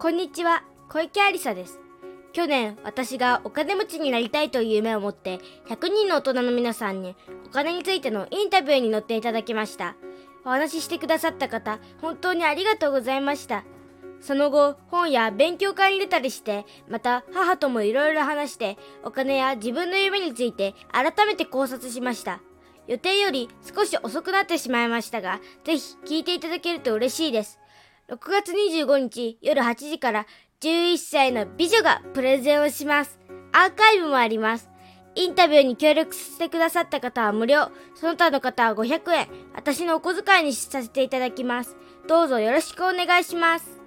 こんにちは、小池ありさです。去年、私がお金持ちになりたいという夢を持って、100人の大人の皆さんにお金についてのインタビューに乗っていただきました。お話ししてくださった方、本当にありがとうございました。その後、本や勉強会に出たりして、また母ともいろいろ話して、お金や自分の夢について改めて考察しました。予定より少し遅くなってしまいましたが、ぜひ聞いていただけると嬉しいです。6月25日夜8時から11歳の美女がプレゼンをします。アーカイブもあります。インタビューに協力してくださった方は無料、その他の方は500円、私のお小遣いにさせていただきます。どうぞよろしくお願いします。